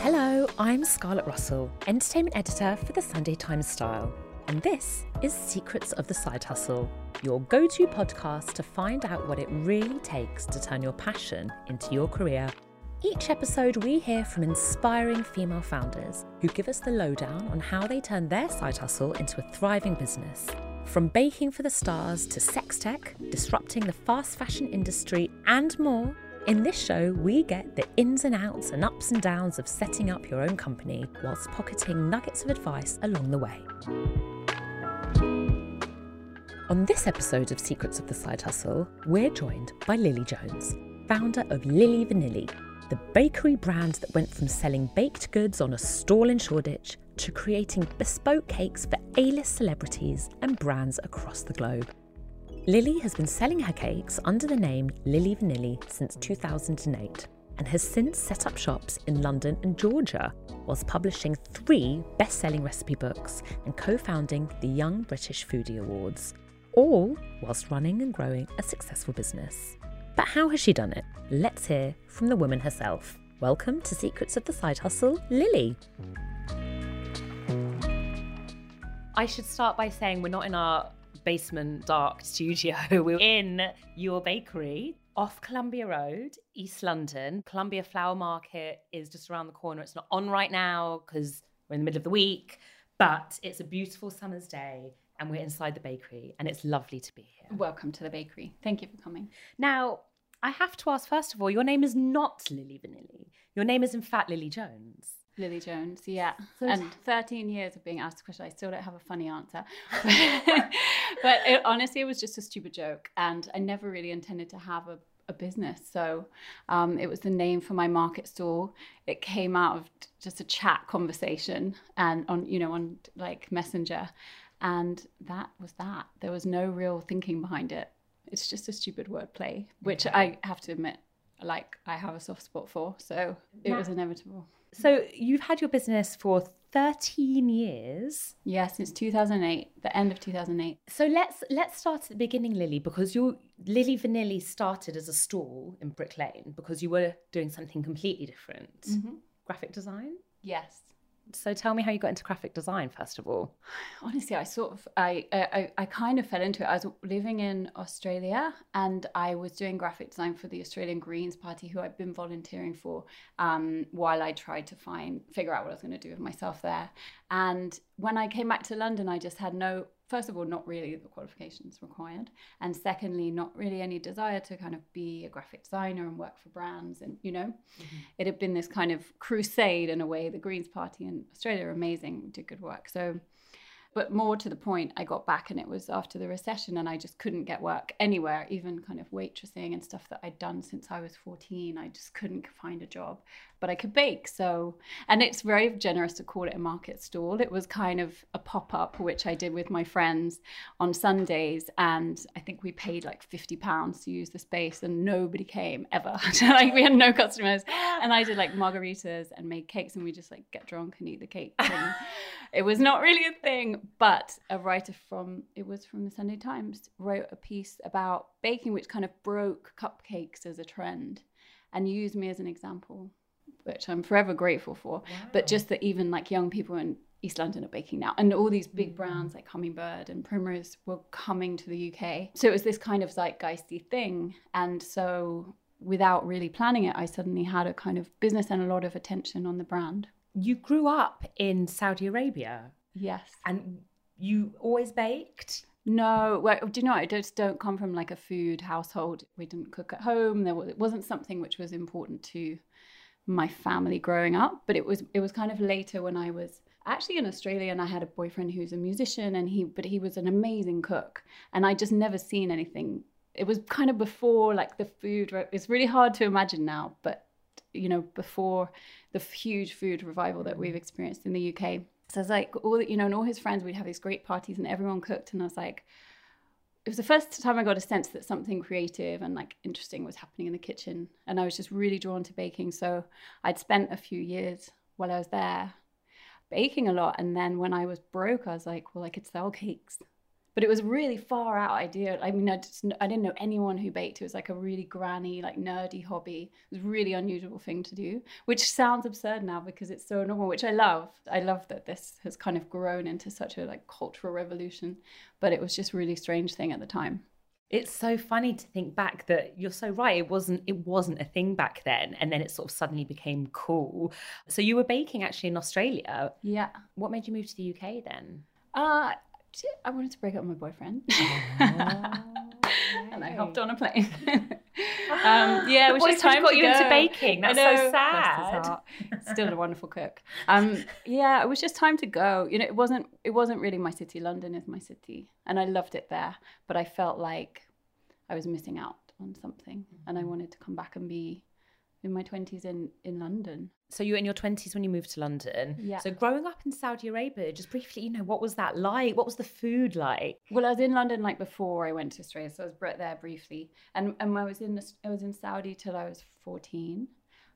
Hello, I'm Scarlett Russell, entertainment editor for the Sunday Times Style, and this is Secrets of the Side Hustle, your go to podcast to find out what it really takes to turn your passion into your career. Each episode, we hear from inspiring female founders who give us the lowdown on how they turn their side hustle into a thriving business. From baking for the stars to sex tech, disrupting the fast fashion industry, and more, in this show, we get the ins and outs and ups and downs of setting up your own company whilst pocketing nuggets of advice along the way. On this episode of Secrets of the Side Hustle, we're joined by Lily Jones, founder of Lily Vanilli, the bakery brand that went from selling baked goods on a stall in Shoreditch to creating bespoke cakes for A list celebrities and brands across the globe. Lily has been selling her cakes under the name Lily Vanilli since 2008 and has since set up shops in London and Georgia, whilst publishing three best selling recipe books and co founding the Young British Foodie Awards, all whilst running and growing a successful business. But how has she done it? Let's hear from the woman herself. Welcome to Secrets of the Side Hustle, Lily. I should start by saying we're not in our basement dark studio. We're in your bakery off Columbia Road, East London. Columbia Flower Market is just around the corner. It's not on right now because we're in the middle of the week, but it's a beautiful summer's day and we're inside the bakery and it's lovely to be here. Welcome to the bakery. Thank you for coming. Now, I have to ask first of all, your name is not Lily Vanilli. Your name is in fact Lily Jones. Lily Jones, yeah. So and 13 years of being asked a question, I still don't have a funny answer. but it, honestly, it was just a stupid joke. And I never really intended to have a, a business. So um, it was the name for my market stall. It came out of just a chat conversation and on, you know, on like Messenger. And that was that. There was no real thinking behind it. It's just a stupid wordplay, which. I have to admit, like I have a soft spot for. So it was inevitable. So you've had your business for 13 years. Yeah, since 2008, the end of 2008. So let's let's start at the beginning, Lily, because you Lily Vanilli started as a stall in Brick Lane because you were doing something completely different. Mm-hmm. Graphic design? Yes. So tell me how you got into graphic design first of all. Honestly, I sort of I, I I kind of fell into it. I was living in Australia and I was doing graphic design for the Australian Greens Party, who I've been volunteering for um, while I tried to find figure out what I was going to do with myself there. And when I came back to London, I just had no first of all, not really the qualifications required. And secondly, not really any desire to kind of be a graphic designer and work for brands. And, you know, mm-hmm. it had been this kind of crusade in a way. The Greens Party in Australia are amazing, did good work. So but more to the point, I got back and it was after the recession and I just couldn't get work anywhere, even kind of waitressing and stuff that I'd done since I was 14. I just couldn't find a job, but I could bake. So, and it's very generous to call it a market stall. It was kind of a pop up, which I did with my friends on Sundays. And I think we paid like 50 pounds to use the space and nobody came ever. like we had no customers. And I did like margaritas and made cakes and we just like get drunk and eat the cake. It was not really a thing but a writer from it was from the Sunday Times wrote a piece about baking, which kind of broke cupcakes as a trend, and used me as an example which I'm forever grateful for. But just that even like young people in East London are baking now, and all these big mm. brands like Hummingbird and Primrose were coming to the UK. So it was this kind of zeitgeisty thing, and so without really planning it, I suddenly had a kind of business and a lot of attention on the brand. You grew up in Saudi Arabia Yes. and you always baked? No, well, do you know? I just don't come from like a food household. We didn't cook at home. There was, it wasn't something which was important to my family growing up. But it was it was kind of later when I was actually in Australia and I had a boyfriend who's a musician and he but he was an amazing cook and I just never seen anything. It was kind of before like the food. It's really hard to imagine now, but you know before the huge food revival that we've experienced in the UK. So it's like all you know, and all his friends, we'd have these great parties, and everyone cooked, and I was like, it was the first time I got a sense that something creative and like interesting was happening in the kitchen, and I was just really drawn to baking. So I'd spent a few years while I was there baking a lot, and then when I was broke, I was like, well, I could sell cakes. But it was really far out idea. I mean, I just I didn't know anyone who baked. It was like a really granny, like nerdy hobby. It was a really unusual thing to do, which sounds absurd now because it's so normal, which I love. I love that this has kind of grown into such a like cultural revolution, but it was just really strange thing at the time. It's so funny to think back that you're so right. It wasn't it wasn't a thing back then, and then it sort of suddenly became cool. So you were baking actually in Australia. Yeah. What made you move to the UK then? Uh I wanted to break up with my boyfriend. and I hopped on a plane. um, yeah, The it was just boyfriend time got to you into baking. That's so know, bless his sad. Still a wonderful cook. Um, yeah, it was just time to go. You know, it wasn't. It wasn't really my city. London is my city, and I loved it there. But I felt like I was missing out on something, and I Mm-hmm. wanted to come back and be in my twenties in in London. So you were in your twenties when you moved to London. Yeah. So growing up in Saudi Arabia, just briefly, you know, what was that like? What was the food like? Well, I was in London like before I went to Australia, so I was there briefly, and and I was in I was in Saudi till I was fourteen,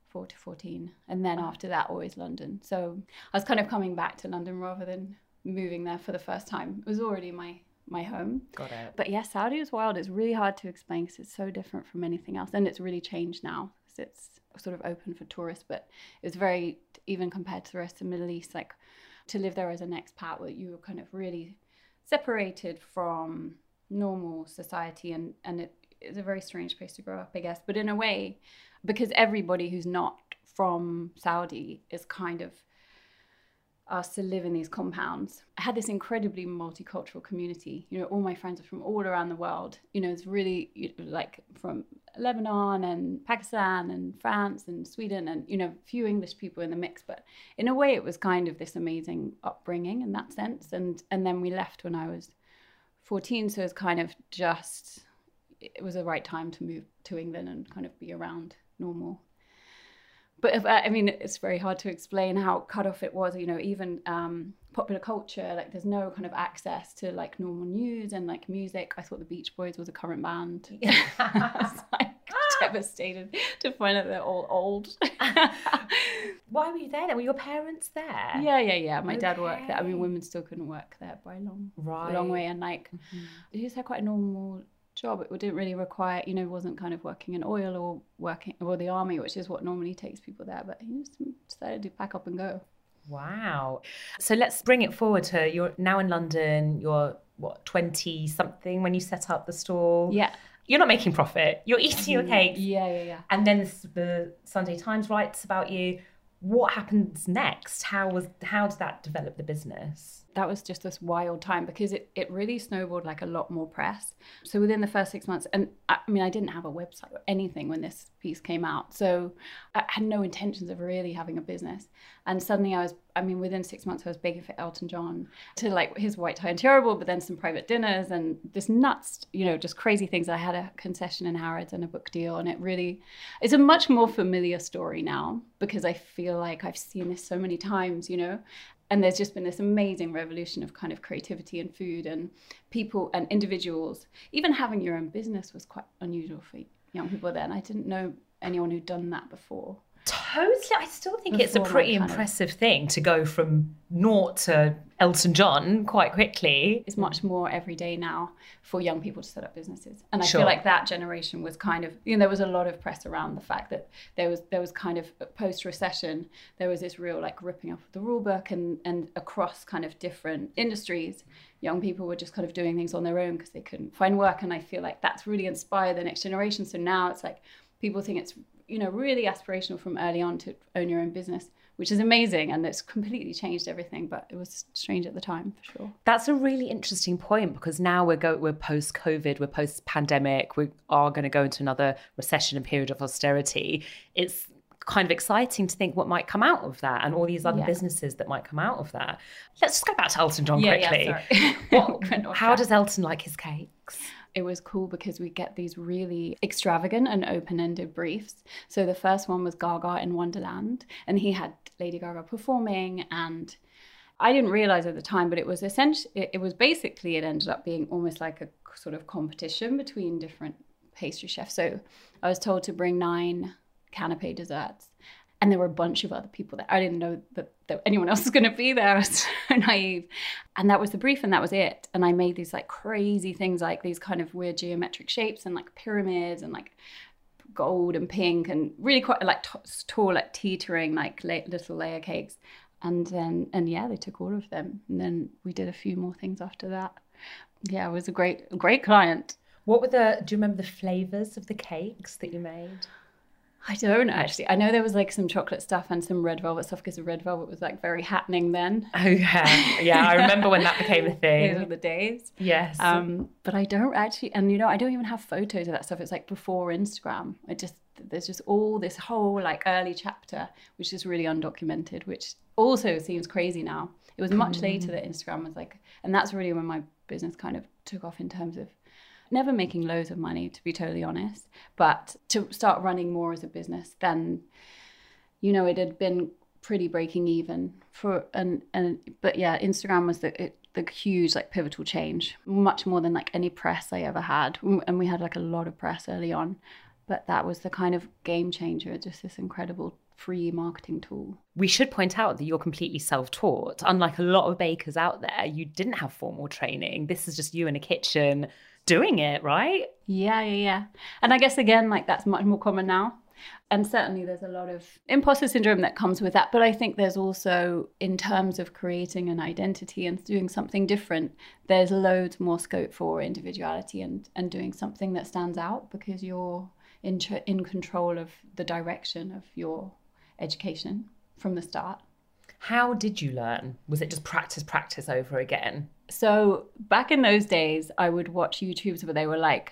four to fourteen, and then after that always London. So I was kind of coming back to London rather than moving there for the first time. It was already my my home. Got it. But yeah, Saudi is wild. It's really hard to explain because it's so different from anything else, and it's really changed now. 'Cause it's sort of open for tourists, but it was very even compared to the rest of the Middle East. Like to live there as an expat, where you were kind of really separated from normal society, and and it is a very strange place to grow up, I guess. But in a way, because everybody who's not from Saudi is kind of asked to live in these compounds. I had this incredibly multicultural community. You know, all my friends are from all around the world. You know, it's really you know, like from Lebanon and Pakistan and France and Sweden and, you know, a few English people in the mix. But in a way, it was kind of this amazing upbringing in that sense. And, and then we left when I was 14. So it's kind of just, it was the right time to move to England and kind of be around normal but if, uh, I mean, it's very hard to explain how cut off it was. You know, even um, popular culture, like there's no kind of access to like normal news and like music. I thought the Beach Boys was a current band. Yeah. I was like ah. devastated to find out they're all old. Why were you there then? Were your parents there? yeah, yeah, yeah. My dad worked there. I mean, women still couldn't work there by a long, Right. long way. And like, mm-hmm. he just had quite a normal job. It didn't really require, you know, wasn't kind of working in oil or working or the army, which is what normally takes people there. But he just decided to pack up and go. Wow. So let's bring it forward to you're now in London, you're what, 20 something when you set up the store? Yeah. You're not making profit. You're eating your mm, cake. Yeah, yeah, yeah. And then the- the Sunday Times writes about you. What happens next? How was how did that develop the business? That was just this wild time because it, it really snowballed like a lot more press. So within the first six months, and I, I mean, I didn't have a website or anything when this piece came out. So I had no intentions of really having a business. And suddenly I was, I mean, within six months, I was begging for Elton John to like his White Tie and Tiara Ball, but then some private dinners and this nuts, you know, just crazy things. I had a concession in Harrods and a book deal. And it really, it's a much more familiar story now because I feel like I've seen this so many times, you know and there's just been this amazing revolution of kind of creativity and food and people and individuals. Even having your own business was quite unusual for young people then. I didn't know anyone who'd done that before Totally. I still think it's a pretty of- impressive thing to go from naught to Elton John quite quickly. It's much more every day now for young people to set up businesses. And I Sure. feel like that generation was kind of, you know, there was a lot of press around the fact that there was there was kind of post recession, there was this real like ripping up of the rule book and and across kind of different industries, young people were just kind of doing things on their own because they couldn't find work. And I feel like that's really inspired the next generation. So now it's like people think it's you know really aspirational from early on to own your own business which is amazing and it's completely changed everything but it was strange at the time for sure That's a really interesting point because now we're go we're post COVID, we're post pandemic, we are going to go into another recession and period of austerity. It's kind of exciting to think what might come out of that and all these other Yeah. businesses that might come out of that. Let's just go back to Elton John Yeah, yeah, quickly. sorry. What- how does Elton like his cakes? It was cool because we get these really extravagant and open-ended briefs. So the first one was Gaga in Wonderland, and he had Lady Gaga performing, and I didn't realize at the time, but it was essentially it, it was basically it ended up being almost like a sort of competition between different pastry chefs. So I was told to bring nine canapé desserts. And there were a bunch of other people there. I didn't know that, that anyone else was going to be there. I was so naive. And that was the brief, and that was it. And I made these like crazy things, like these kind of weird geometric shapes and like pyramids and like gold and pink and really quite like t- tall, like teetering, like la- little layer cakes. And then, and yeah, they took all of them. And then we did a few more things after that. Yeah, it was a great, great client. What were the do you remember the flavors of the cakes that you made? I don't actually. I know there was like some chocolate stuff and some red velvet stuff because the red velvet was like very happening then. Oh yeah. Yeah, I remember when that became a thing. Those were the days. Yes. Um, but I don't actually, and you know, I don't even have photos of that stuff. It's like before Instagram. It just there's just all this whole like early chapter, which is really undocumented, which also seems crazy now. It was much later that Instagram was like, and that's really when my business kind of took off in terms of never making loads of money, to be totally honest, but to start running more as a business, then you know, it had been pretty breaking even for and and but yeah, Instagram was the it, the huge like pivotal change, much more than like any press I ever had, and we had like a lot of press early on, but that was the kind of game changer, just this incredible free marketing tool. we should point out that you're completely self-taught. Unlike a lot of bakers out there, you didn't have formal training. This is just you in a kitchen doing it, right? Yeah, yeah, yeah. And I guess again, like that's much more common now. And certainly there's a lot of imposter syndrome that comes with that. But I think there's also, in terms of creating an identity and doing something different, there's loads more scope for individuality and, and doing something that stands out because you're in, tr- in control of the direction of your education from the start. How did you learn? Was it just practice, practice over again? So back in those days, I would watch YouTubes where they were like,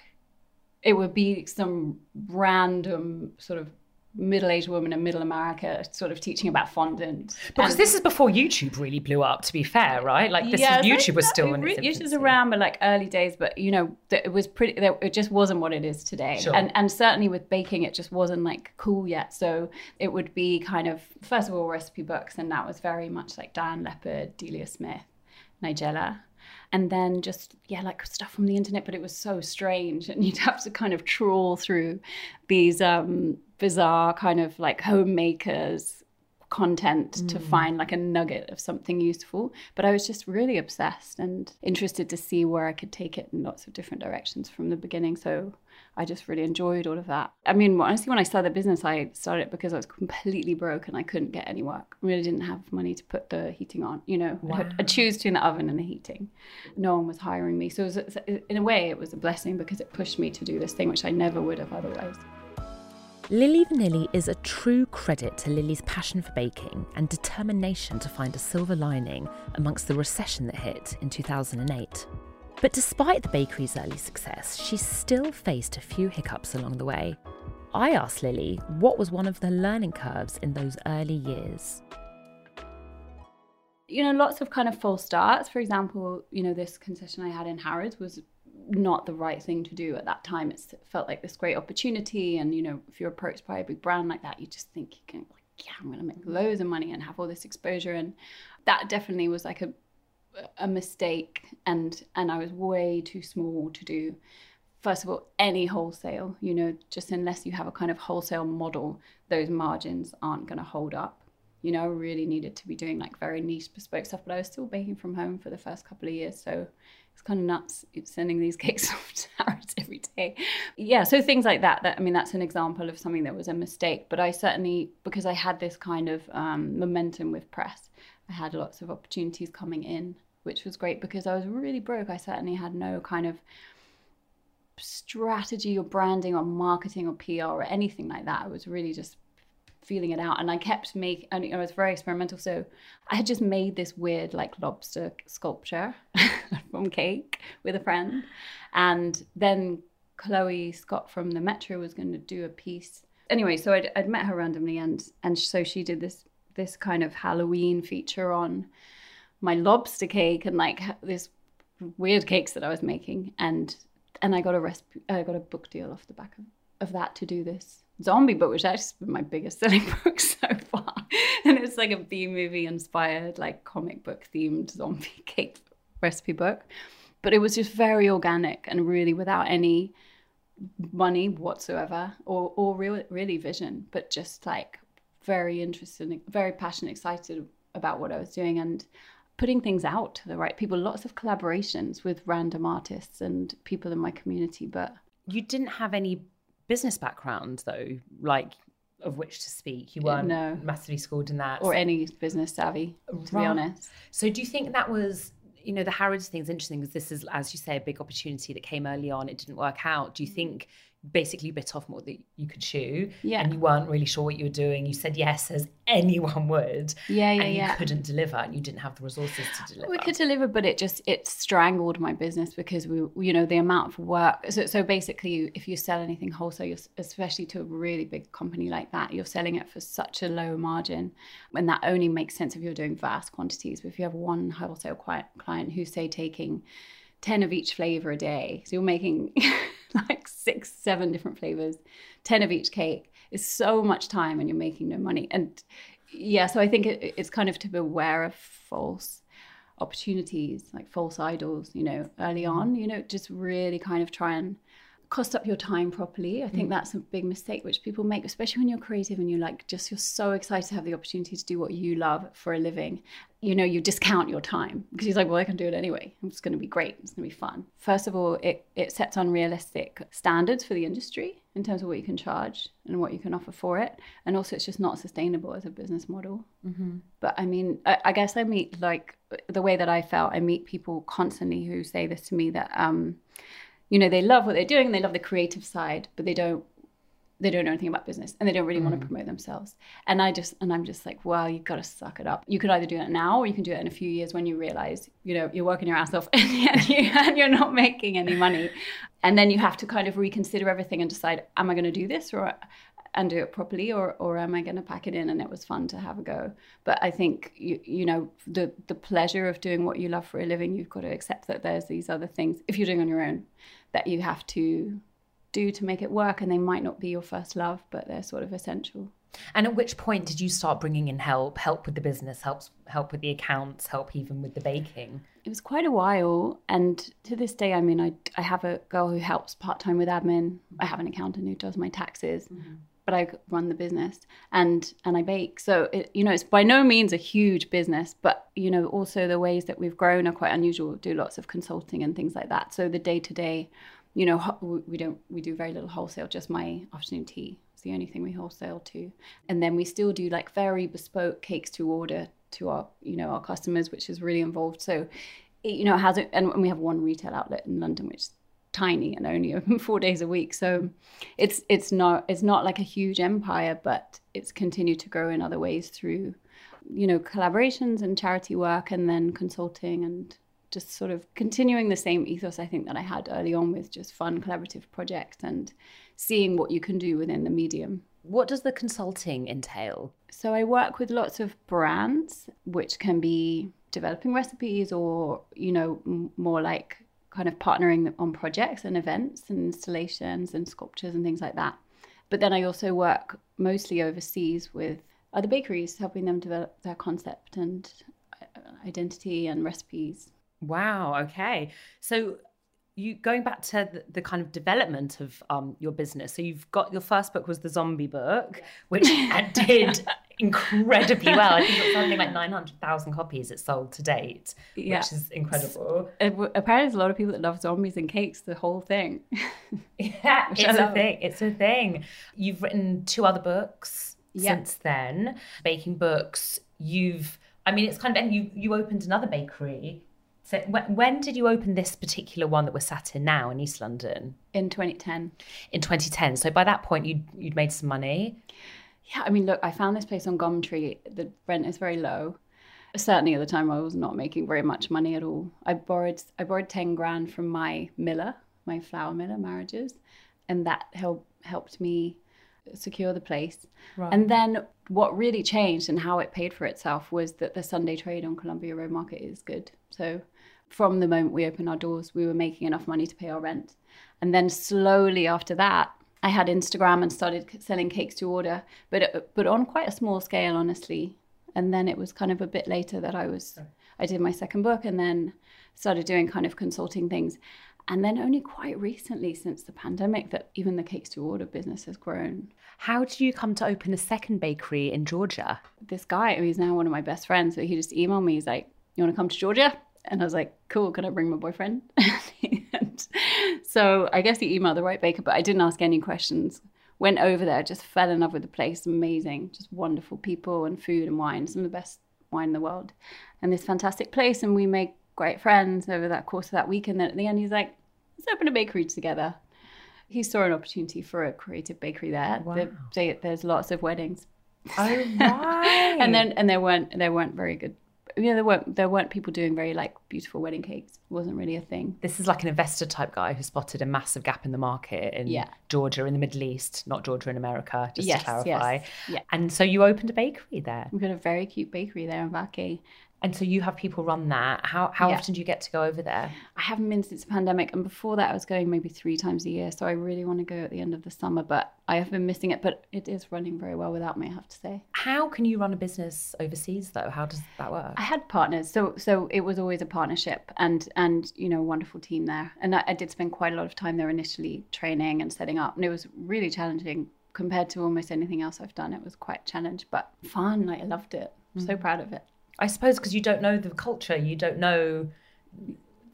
it would be some random sort of middle-aged woman in middle America sort of teaching about fondant. Because And- this is before YouTube really blew up, to be fair, right? Like this Yeah, YouTube was still in its YouTube's around, but like early days. But you know, it was pretty. It just wasn't what it is today. Sure. And and certainly with baking, it just wasn't like cool yet. So it would be kind of first of all recipe books, and that was very much like Dan Lepard, Delia Smith, Nigella. And then just, yeah, like stuff from the internet, but it was so strange. And you'd have to kind of trawl through these um, bizarre kind of like homemakers content to find like a nugget of something useful. But I was just really obsessed and interested to see where I could take it in lots of different directions from the beginning. So I just really enjoyed all of that. I mean, honestly, when I started the business, I started it because I was completely broke and I couldn't get any work. I really didn't have money to put the heating on. You know, I had- I choose between the oven and the heating. No one was hiring me. So it was, in a way, it was a blessing because it pushed me to do this thing, which I never would have otherwise. Lily Vanilli is a true credit to Lily's passion for baking and determination to find a silver lining amongst the recession that hit in 2008. But despite the bakery's early success, she still faced a few hiccups along the way. I asked Lily what was one of the learning curves in those early years. you know, lots of kind of false starts. For example, you know, this concession I had in Harrods was not the right thing to do at that time. It felt like this great opportunity. And, you know, if you're approached by a big brand like that, you just think you can, like, yeah, I'm going to make loads of money and have all this exposure. And that definitely was like a, a mistake. And, and I was way too small to do first of all, any wholesale, you know, just unless you have a kind of wholesale model, those margins aren't going to hold up. You know, really needed to be doing like very niche bespoke stuff, but I was still baking from home for the first couple of years. So it's kind of nuts sending these cakes off to Harrods every day. Yeah, so things like that. That I mean, that's an example of something that was a mistake. But I certainly, because I had this kind of um, momentum with press, I had lots of opportunities coming in, which was great because I was really broke. I certainly had no kind of strategy or branding or marketing or PR or anything like that. I was really just feeling it out and I kept making and I was very experimental so I had just made this weird like lobster sculpture from cake with a friend and then Chloe Scott from the Metro was going to do a piece anyway so I'd, I'd met her randomly and and so she did this this kind of Halloween feature on my lobster cake and like this weird cakes that I was making and and I got a recipe, I got a book deal off the back of, of that to do this zombie book, which actually been my biggest selling book so far. And it's like a B movie inspired, like comic book themed zombie cake recipe book. But it was just very organic and really without any money whatsoever or or real, really vision, but just like very interested, very passionate, excited about what I was doing and putting things out to the right people. Lots of collaborations with random artists and people in my community, but you didn't have any business background though, like of which to speak. You weren't no. massively schooled in that, or any business savvy, to right. be honest. So, do you think that was, you know, the Harrods thing is interesting because this is, as you say, a big opportunity that came early on. It didn't work out. Do you mm. think basically bit off more that you could chew yeah. and you weren't really sure what you were doing you said yes as anyone would yeah yeah and you yeah. couldn't deliver and you didn't have the resources to deliver we could deliver but it just it strangled my business because we you know the amount of work so, so basically if you sell anything wholesale especially to a really big company like that you're selling it for such a low margin and that only makes sense if you're doing vast quantities but if you have one wholesale client who's say taking 10 of each flavor a day so you're making like six, seven different flavors, 10 of each cake is so much time and you're making no money. And yeah, so I think it, it's kind of to beware of false opportunities, like false idols, you know, early on, you know, just really kind of try and cost up your time properly. I think mm. that's a big mistake which people make, especially when you're creative and you're like just you're so excited to have the opportunity to do what you love for a living. You know, you discount your time because he's like, well, I can do it anyway. It's going to be great. It's going to be fun. First of all, it it sets unrealistic standards for the industry in terms of what you can charge and what you can offer for it, and also it's just not sustainable as a business model. Mm-hmm. But I mean, I, I guess I meet like the way that I felt. I meet people constantly who say this to me that. um you know they love what they're doing they love the creative side but they don't they don't know anything about business and they don't really mm. want to promote themselves. And i just and i'm just like well you've got to suck it up. You could either do it now or you can do it in a few years when you realize you know you're working your ass off and, you, and you're not making any money. And then you have to kind of reconsider everything and decide am i going to do this or and do it properly or or am I going to pack it in and it was fun to have a go? But I think you you know the the pleasure of doing what you love for a living you've got to accept that there's these other things if you're doing on your own that you have to do to make it work and they might not be your first love but they're sort of essential. And at which point did you start bringing in help help with the business help help with the accounts help even with the baking? It was quite a while and to this day i mean i, I have a girl who helps part-time with admin. I have an accountant who does my taxes. Mm-hmm but I run the business and and I bake. So it, you know, it's by no means a huge business, but you know, also the ways that we've grown are quite unusual. do lots of consulting and things like that. So the day to day, you know, we don't we do very little wholesale. Just my afternoon tea is the only thing we wholesale to, and then we still do like very bespoke cakes to order to our you know our customers, which is really involved. So you know, has it, and we have one retail outlet in London, which tiny and only open four days a week. So it's it's not it's not like a huge empire, but it's continued to grow in other ways through, you know, collaborations and charity work, and then consulting and just sort of continuing the same ethos I think that I had early on with just fun collaborative projects and seeing what you can do within the medium. What does the consulting entail? So I work with lots of brands, which can be developing recipes or you know m- more like kind of partnering on projects and events and installations and sculptures and things like that. But then I also work mostly overseas with other bakeries, helping them develop their concept and uh, identity and recipes. Wow. Okay. So you going back to the, the kind of development of um, your business. So you've got your first book was the zombie book, which I did incredibly well. I think it's something like nine hundred thousand copies it sold to date, yeah. which is incredible. apparently, there's a lot of people that love zombies and cakes. The whole thing. yeah, it's a thing. It's a thing. You've written two other books yeah. since then, baking books. You've, I mean, it's kind of, and you you opened another bakery so when, when did you open this particular one that we're sat in now in East London? In 2010. In 2010. So by that point, you'd, you'd made some money. Yeah, I mean, look, I found this place on Gumtree. The rent is very low. Certainly at the time, I was not making very much money at all. I borrowed I borrowed ten grand from my miller, my flour miller, Marriage's, and that helped helped me secure the place. Right. And then what really changed and how it paid for itself was that the Sunday trade on Columbia Road Market is good. So from the moment we opened our doors, we were making enough money to pay our rent. And then slowly after that, I had Instagram and started selling cakes to order, but uh, but on quite a small scale, honestly. And then it was kind of a bit later that I was I did my second book and then started doing kind of consulting things. And then only quite recently, since the pandemic, that even the cakes to order business has grown. How did you come to open a second bakery in Georgia? This guy, who's now one of my best friends, so he just emailed me. He's like, "You want to come to Georgia?" And I was like, cool, can I bring my boyfriend? so I guess he emailed the right baker, but I didn't ask any questions. Went over there, just fell in love with the place. Amazing, just wonderful people and food and wine, some of the best wine in the world. And this fantastic place. And we made great friends over that course of that week. And then at the end, he's like, let's open a bakery together. He saw an opportunity for a creative bakery there. Wow. there's lots of weddings. Oh right. and then and there weren't there weren't very good you know, there weren't there weren't people doing very like beautiful wedding cakes. It wasn't really a thing. This is like an investor type guy who spotted a massive gap in the market in yeah. Georgia in the Middle East, not Georgia in America, just yes, to clarify. Yes. Yeah. And so you opened a bakery there. We've got a very cute bakery there in Vake. And so you have people run that. How how yeah. often do you get to go over there? I haven't been since the pandemic, and before that, I was going maybe three times a year. So I really want to go at the end of the summer, but I have been missing it. But it is running very well without me, I have to say. How can you run a business overseas, though? How does that work? I had partners, so so it was always a partnership, and and you know, a wonderful team there. And I, I did spend quite a lot of time there initially, training and setting up, and it was really challenging compared to almost anything else I've done. It was quite a challenge, but fun. Like I loved it. I'm mm. so proud of it. I suppose because you don't know the culture, you don't know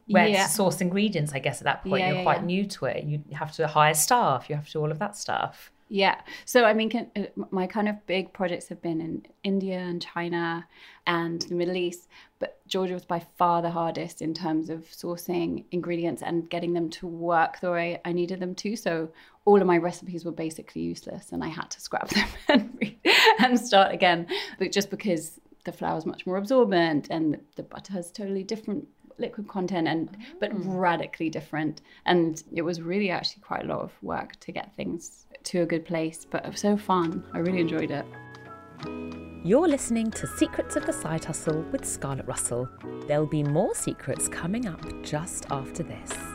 where yeah. to source ingredients. I guess at that point yeah, you're yeah, quite new to it. You have to hire staff. You have to do all of that stuff. Yeah. So I mean, can, uh, my kind of big projects have been in India and China and the Middle East, but Georgia was by far the hardest in terms of sourcing ingredients and getting them to work the way I needed them to. So all of my recipes were basically useless, and I had to scrap them and, re- and start again. But just because the flour is much more absorbent and the butter has totally different liquid content and oh. but radically different and it was really actually quite a lot of work to get things to a good place but it was so fun i really enjoyed it you're listening to Secrets of the Side Hustle with Scarlett Russell. There'll be more secrets coming up just after this.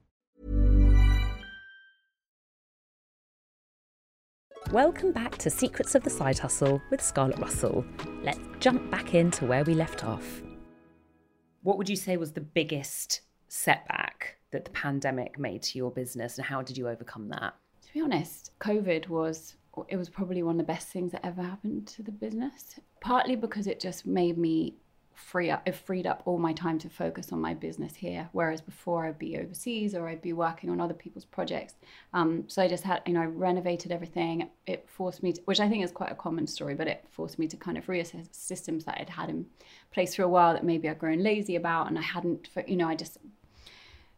Welcome back to Secrets of the Side Hustle with Scarlett Russell. Let's jump back into where we left off. What would you say was the biggest setback that the pandemic made to your business and how did you overcome that? To be honest, COVID was it was probably one of the best things that ever happened to the business. Partly because it just made me free up it freed up all my time to focus on my business here whereas before i'd be overseas or i'd be working on other people's projects. Um, so i just had you know I renovated everything. It forced me to, which i think is quite a common story but it forced me to kind of reassess systems that i'd had in place for a while that maybe i'd grown lazy about and i hadn't for, you know i just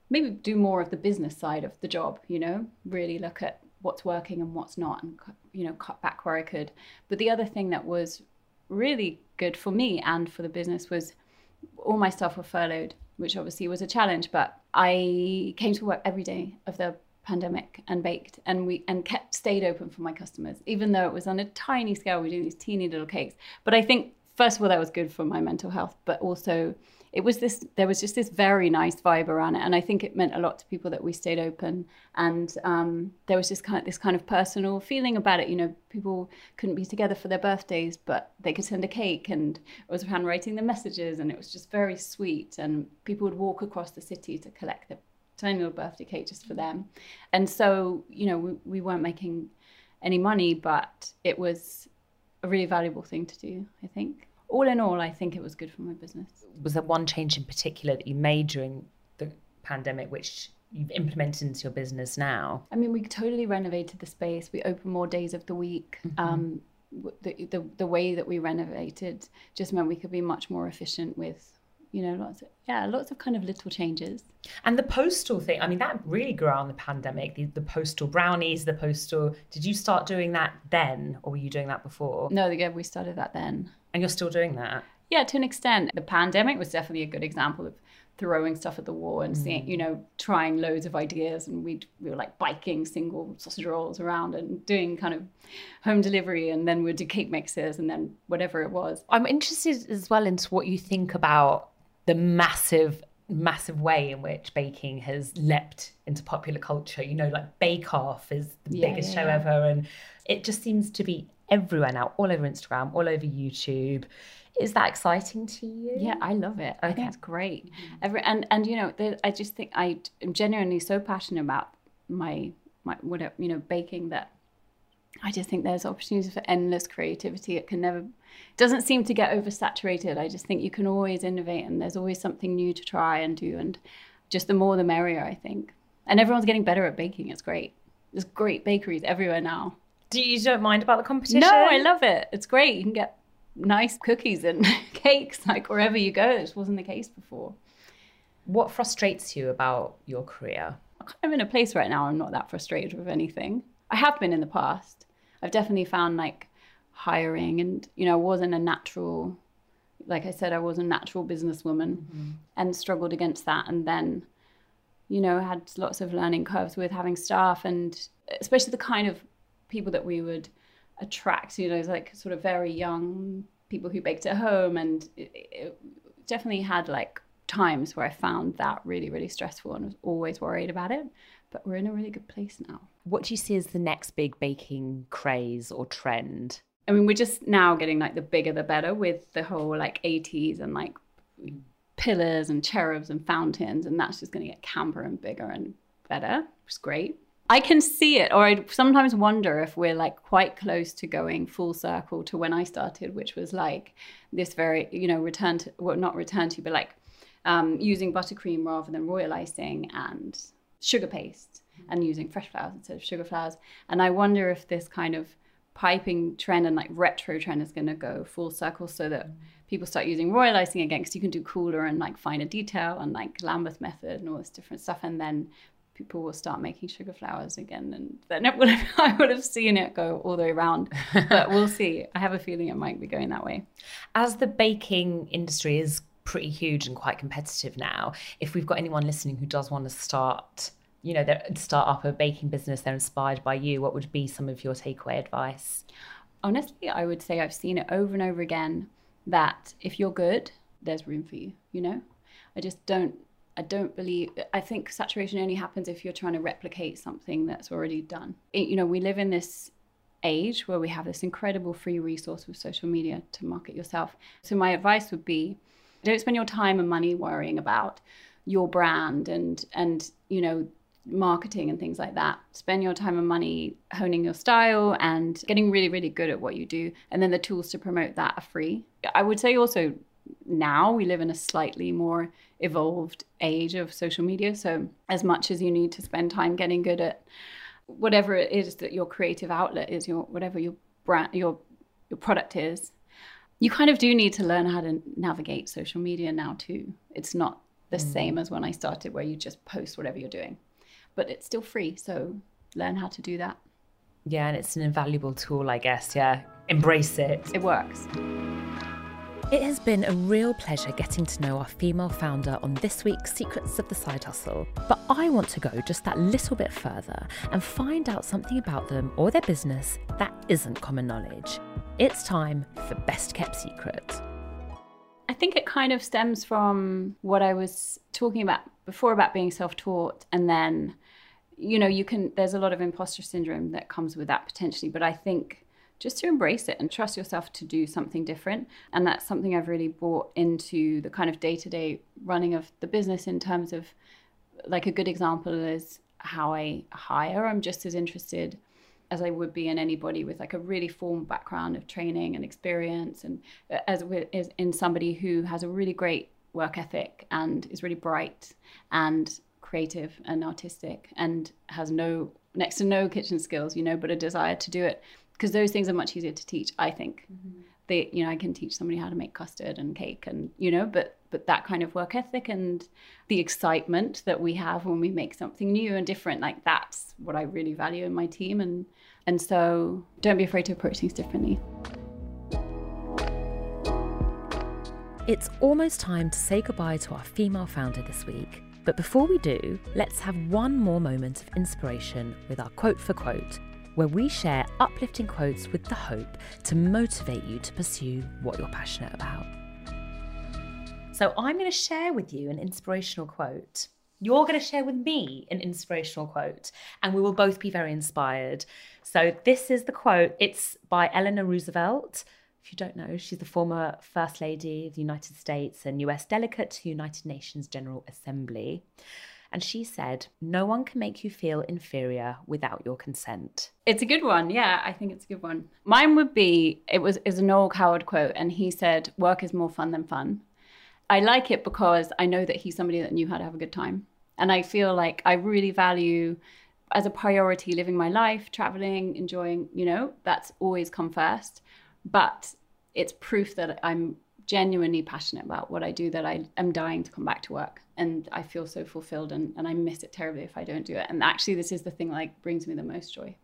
maybe do more of the business side of the job you know really look at what's working and what's not and you know cut back where i could. But the other thing that was really good for me and for the business was all my staff were furloughed which obviously was a challenge but i came to work every day of the pandemic and baked and we and kept stayed open for my customers even though it was on a tiny scale We're doing these teeny little cakes. But i think first of all that was good for my mental health but also it was this there was just this very nice vibe around it and i think it meant a lot to people that we stayed open and um, there was just kind of this kind of personal feeling about it you know people couldn't be together for their birthdays but they could send a cake and i was handwriting the messages and it was just very sweet and people would walk across the city to collect the tiny little birthday cake just for them. And so you know we, we weren't making any money but it was a really valuable thing to do i think all in all, I think it was good for my business. Was there one change in particular that you made during the pandemic, which you've implemented into your business now? I mean, we totally renovated the space. We opened more days of the week. Mm-hmm. Um, the, the the way that we renovated just meant we could be much more efficient with you know lots of yeah lots of kind of little changes and the postal thing i mean that really grew out in the pandemic the, the postal brownies the postal did you start doing that then or were you doing that before no yeah we started that then and you're still doing that? Yeah, to an extent. The pandemic was definitely a good example of throwing stuff at the wall and mm. seeing, you know, trying loads of ideas. And we we were like biking single sausage rolls around and doing kind of home delivery. And then we'd do cake mixes and then whatever it was. I'm interested as well into what you think about the massive massive way in which baking has leapt into popular culture. You know, like Bake Off is the yeah, biggest yeah, show yeah. ever, and it just seems to be everywhere now, all over Instagram, all over YouTube. Is that exciting to you? Yeah, I love it. Okay. I think it's great. Mm-hmm. Every and and you know, I just think I am genuinely so passionate about my my whatever you know baking that I just think there's opportunities for endless creativity. It can never doesn't seem to get oversaturated. I just think you can always innovate and there's always something new to try and do and just the more the merrier, I think. And everyone's getting better at baking. It's great. There's great bakeries everywhere now. Do you don't mind about the competition? No, I love it. It's great. You can get nice cookies and cakes like wherever you go. This wasn't the case before. What frustrates you about your career? I'm kind of in a place right now. I'm not that frustrated with anything. I have been in the past. I've definitely found like hiring, and you know, I wasn't a natural. Like I said, I was a natural businesswoman, mm-hmm. and struggled against that. And then, you know, had lots of learning curves with having staff, and especially the kind of people that we would attract, you know, like sort of very young people who baked at home. And it, it definitely had like times where I found that really, really stressful and was always worried about it. But we're in a really good place now. What do you see as the next big baking craze or trend? I mean, we're just now getting like the bigger the better with the whole like 80s and like pillars and cherubs and fountains. And that's just going to get camper and bigger and better, which is great. I can see it, or I sometimes wonder if we're like quite close to going full circle to when I started, which was like this very, you know, return to, well, not return to, but like um, using buttercream rather than royal icing and sugar paste and using fresh flowers instead of sugar flowers. And I wonder if this kind of piping trend and like retro trend is going to go full circle so that people start using royal icing again because you can do cooler and like finer detail and like Lambeth method and all this different stuff. And then people will start making sugar flowers again. And then it would have, I would have seen it go all the way around. But we'll see. I have a feeling it might be going that way. As the baking industry is pretty huge and quite competitive now, if we've got anyone listening who does want to start you know, start up a baking business, they're inspired by you, what would be some of your takeaway advice? Honestly, I would say I've seen it over and over again that if you're good, there's room for you, you know? I just don't I don't believe I think saturation only happens if you're trying to replicate something that's already done. It, you know, we live in this age where we have this incredible free resource with social media to market yourself. So my advice would be don't spend your time and money worrying about your brand and and you know marketing and things like that. Spend your time and money honing your style and getting really, really good at what you do. And then the tools to promote that are free. I would say also now we live in a slightly more evolved age of social media. So, as much as you need to spend time getting good at whatever it is that your creative outlet is, your whatever your brand, your your product is, you kind of do need to learn how to navigate social media now too. It's not the mm. same as when I started, where you just post whatever you're doing but it's still free. So learn how to do that. Yeah, and it's an invaluable tool, I guess. Yeah, embrace it. It works. It has been a real pleasure getting to know our female founder on this week's Secrets of the Side Hustle. But I want to go just that little bit further and find out something about them or their business that isn't common knowledge. It's time for Best Kept Secret. I think it kind of stems from what I was talking about before about being self taught and then you know, you can, there's a lot of imposter syndrome that comes with that potentially, but I think just to embrace it and trust yourself to do something different. And that's something I've really brought into the kind of day to day running of the business in terms of, like, a good example is how I hire. I'm just as interested as I would be in anybody with like a really formal background of training and experience, and uh, as as in somebody who has a really great work ethic and is really bright and creative and artistic and has no next to no kitchen skills, you know, but a desire to do it because those things are much easier to teach. I think mm-hmm. they, you know, I can teach somebody how to make custard and cake, and you know, but but that kind of work ethic and the excitement that we have when we make something new and different, like that's what I really value in my team, and and so don't be afraid to approach things differently. It's almost time to say goodbye to our female founder this week. But before we do, let's have one more moment of inspiration with our quote for quote, where we share uplifting quotes with the hope to motivate you to pursue what you're passionate about. So I'm going to share with you an inspirational quote. You're going to share with me an inspirational quote, and we will both be very inspired. So, this is the quote. It's by Eleanor Roosevelt if you don't know, she's the former First Lady of the United States and US delegate to the United Nations General Assembly. And she said, No one can make you feel inferior without your consent. It's a good one. Yeah, I think it's a good one. Mine would be it was is a Noel Coward quote, and he said, Work is more fun than fun. I like it because I know that he's somebody that knew how to have a good time. And I feel like I really value as a priority living my life, traveling, enjoying, you know, that's always come first but it's proof that I'm genuinely passionate about what I do that I am dying to come back to work and I feel so fulfilled and, and I miss it terribly if I don't do it. And actually this is the thing that like brings me the most joy.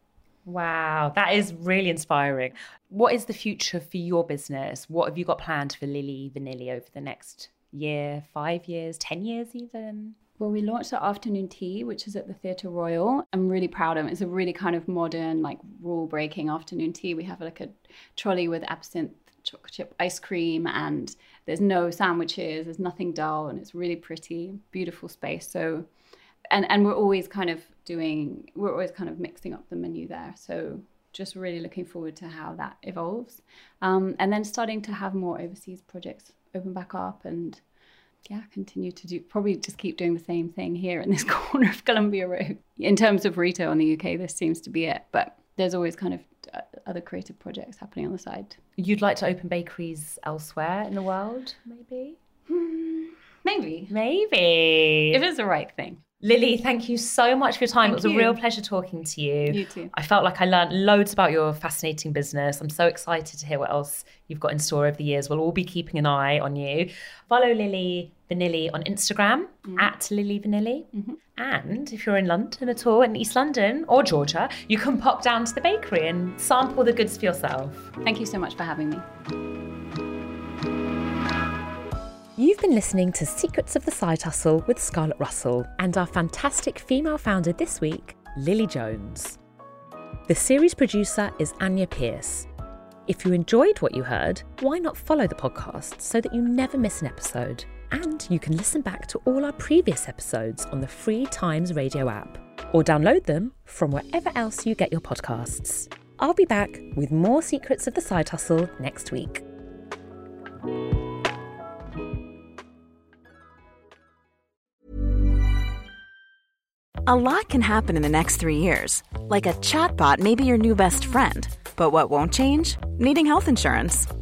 Wow, that is really inspiring. What is the future for your business? What have you got planned for Lily Vanilli over the next year, five years, 10 years even? Well, we launched our afternoon tea, which is at the Theatre Royal. I'm really proud of it. It's a really kind of modern, like rule breaking afternoon tea. We have like a trolley with absinthe chocolate chip ice cream, and there's no sandwiches, there's nothing dull, and it's really pretty, beautiful space. So, and, and we're always kind of doing, we're always kind of mixing up the menu there. So, just really looking forward to how that evolves. Um, and then starting to have more overseas projects open back up and yeah, continue to do probably just keep doing the same thing here in this corner of Columbia Road. In terms of retail in the UK, this seems to be it, but there's always kind of other creative projects happening on the side. You'd like to open bakeries elsewhere in the world, maybe? Hmm, maybe. Maybe. If it's the right thing. Lily, thank you so much for your time. Thank it was you. a real pleasure talking to you. You too. I felt like I learned loads about your fascinating business. I'm so excited to hear what else you've got in store over the years. We'll all be keeping an eye on you. Follow Lily Vanilli on Instagram Mm-hmm. at Lily Vanilli. And if you're in London at all, in East London or Georgia, you can pop down to the bakery and sample the goods for yourself. Thank you so much for having me. You've been listening to Secrets of the Side Hustle with Scarlett Russell and our fantastic female founder this week, Lily Jones. The series producer is Anya Pierce. If you enjoyed what you heard, why not follow the podcast so that you never miss an episode? And you can listen back to all our previous episodes on the free Times Radio app or download them from wherever else you get your podcasts. I'll be back with more Secrets of the Side Hustle next week. A lot can happen in the next three years. Like a chatbot may be your new best friend. But what won't change? Needing health insurance.